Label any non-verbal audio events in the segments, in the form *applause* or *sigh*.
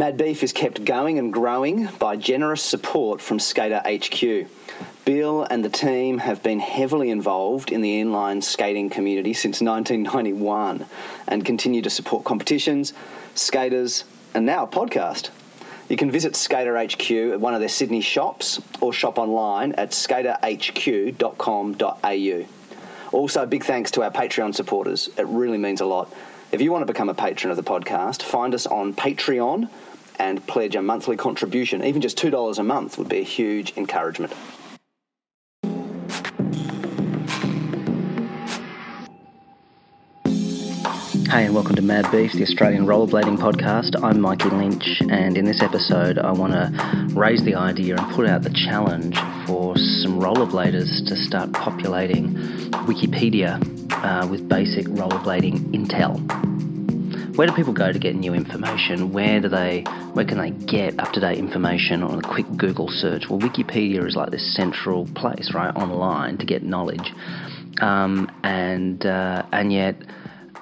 Mad Beef is kept going and growing by generous support from Skater HQ. Bill and the team have been heavily involved in the inline skating community since 1991 and continue to support competitions, skaters, and now a podcast. You can visit Skater HQ at one of their Sydney shops or shop online at skaterhq.com.au. Also, big thanks to our Patreon supporters. It really means a lot. If you want to become a patron of the podcast, find us on Patreon and pledge a monthly contribution. Even just $2 a month would be a huge encouragement. Hey, and welcome to Mad Beef, the Australian rollerblading podcast. I'm Mikey Lynch, and in this episode, I want to raise the idea and put out the challenge for some rollerbladers to start populating Wikipedia uh, with basic rollerblading intel. Where do people go to get new information? Where do they, where can they get up-to-date information on a quick Google search? Well, Wikipedia is like this central place, right, online to get knowledge, um, and uh, and yet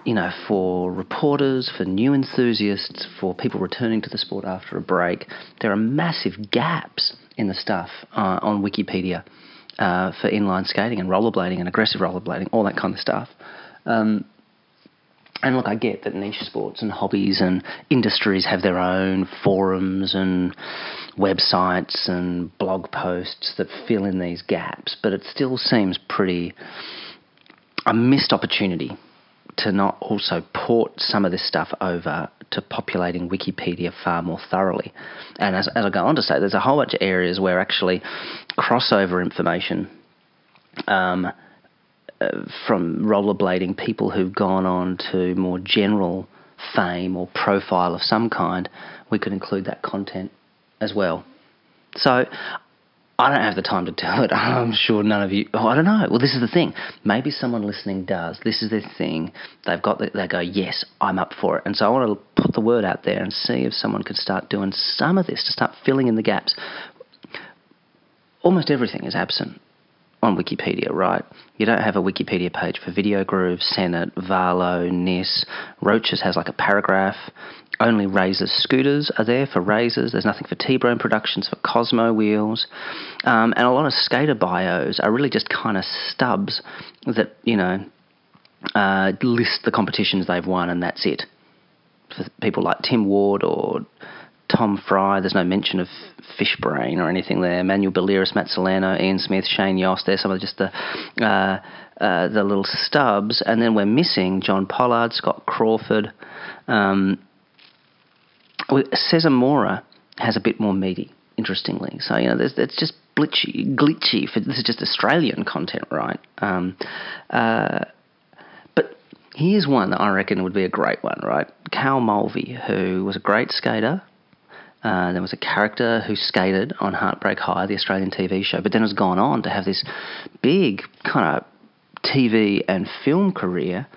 you know, for reporters, for new enthusiasts, for people returning to the sport after a break, there are massive gaps in the stuff uh, on Wikipedia uh, for inline skating and rollerblading and aggressive rollerblading, all that kind of stuff. Um, and look, I get that niche sports and hobbies and industries have their own forums and websites and blog posts that fill in these gaps, but it still seems pretty a missed opportunity to not also port some of this stuff over to populating Wikipedia far more thoroughly. And as, as I go on to say, there's a whole bunch of areas where actually crossover information um, uh, from rollerblading, people who've gone on to more general fame or profile of some kind, we could include that content as well. So I don't have the time to tell it. *laughs* I'm sure none of you. Oh, I don't know. Well, this is the thing. Maybe someone listening does. This is their thing. They've got. The, they go, yes, I'm up for it. And so I want to put the word out there and see if someone could start doing some of this to start filling in the gaps. Almost everything is absent on Wikipedia, right? You don't have a Wikipedia page for Video Groove, Senate, Valo, NIS. Roces has like a paragraph. Only Razors scooters are there for Razors. There's nothing for T-Bone Productions, for Cosmo wheels. Um, and a lot of skater bios are really just kind of stubs that, you know, uh, list the competitions they've won and that's it. For people like Tim Ward or Tom Fry. There's no mention of Fishbrain or anything there. Manuel Baliris, Matt Salerno, Ian Smith, Shane Yost. There's some of just the uh, uh, the little stubs, and then we're missing John Pollard, Scott Crawford. Um, Cesar Mora has a bit more meaty, interestingly. So you know, it's just glitchy, glitchy. For, this is just Australian content, right? Um, uh, but here's one that I reckon would be a great one, right? Cal Mulvey, who was a great skater, uh, there was a character who skated on Heartbreak High, the Australian TV show, but then has gone on to have this big kind of TV and film career,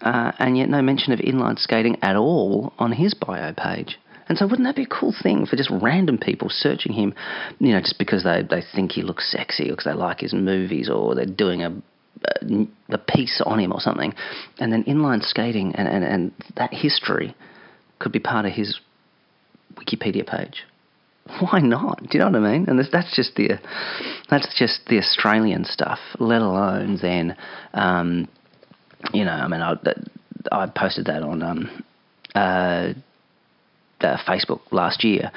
uh, and yet no mention of inline skating at all on his bio page. And so, wouldn't that be a cool thing for just random people searching him, you know, just because they, they think he looks sexy or because they like his movies or they're doing a, a, a piece on him or something, and then inline skating and, and, and that history could be part of his Wikipedia page. Why not? Do you know what I mean? And this, that's just the that's just the Australian stuff. Let alone then, um, you know, I mean, I, I posted that on um, uh, uh, Facebook last year,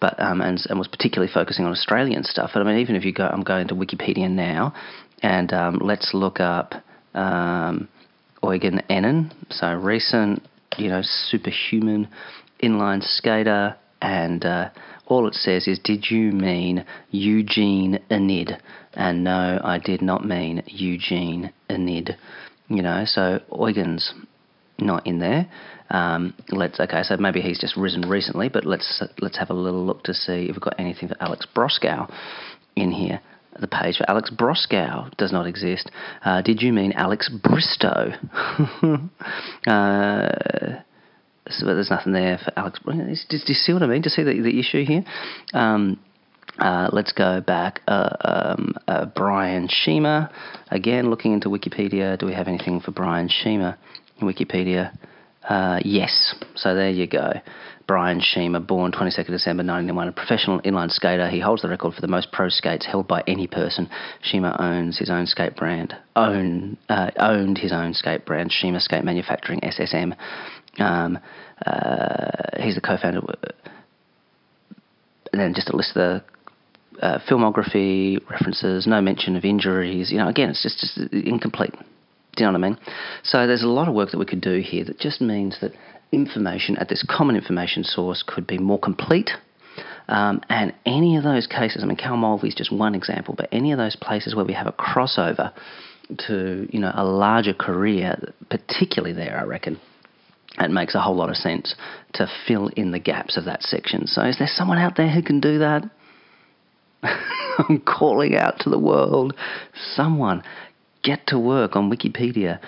but um, and, and was particularly focusing on Australian stuff. But I mean, even if you go, I'm going to Wikipedia now, and um, let's look up um, Eugen Enin. So recent, you know, superhuman inline skater, and uh, all it says is, Did you mean Eugene Enid? And no, I did not mean Eugene Enid. You know, so Eugen's not in there. Um, let's okay, so maybe he's just risen recently, but let's let's have a little look to see if we've got anything for Alex Broskow in here. The page for Alex Broskow does not exist. Uh, did you mean Alex Bristow? *laughs* uh, so there's nothing there for Alex. Do, you see what I mean? Do you see the, the issue here? Um, uh, let's go back. Uh, um, uh, Brian Shima. Again, looking into Wikipedia. Do we have anything for Brian in Wikipedia? Uh, yes. So there you go. Brian Shima, born 22nd December 1991, a professional inline skater. He holds the record for the most pro skates held by any person. Shima owns his own skate brand. Own uh, owned his own skate brand, Shima Skate Manufacturing (SSM). Um, uh, he's the co-founder. And then just a list of the uh, filmography references. No mention of injuries. You know, again, it's just, just incomplete. Do you know what I mean? So there's a lot of work that we could do here that just means that information at this common information source could be more complete. Um, and any of those cases, I mean, Cal Mulvey is just one example, but any of those places where we have a crossover to, you know, a larger career, particularly there, I reckon, it makes a whole lot of sense to fill in the gaps of that section. So, is there someone out there who can do that? *laughs* I'm calling out to the world. Someone get to work on Wikipedia,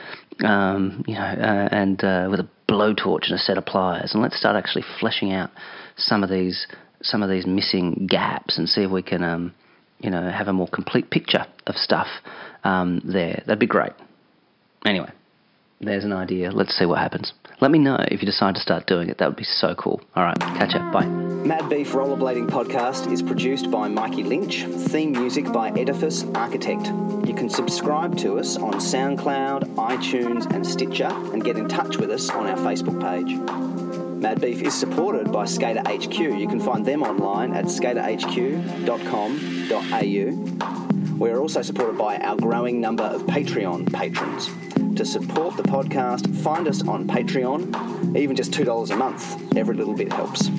um, you know, uh, and uh, with a blowtorch and a set of pliers, and let's start actually fleshing out some of these some of these missing gaps and see if we can, um, you know, have a more complete picture of stuff um, there. That'd be great. Anyway, there's an idea. Let's see what happens. Let me know if you decide to start doing it. That would be so cool. All right, catch up. Bye. Mad Beef Rollerblading Podcast is produced by Mikey Lynch, theme music by Edifice Architect. You can subscribe to us on SoundCloud, iTunes, and Stitcher, and get in touch with us on our Facebook page. Mad Beef is supported by Skater HQ. You can find them online at skaterhq.com.au. We are also supported by our growing number of Patreon patrons. To support the podcast, find us on Patreon. Even just $2 a month, every little bit helps.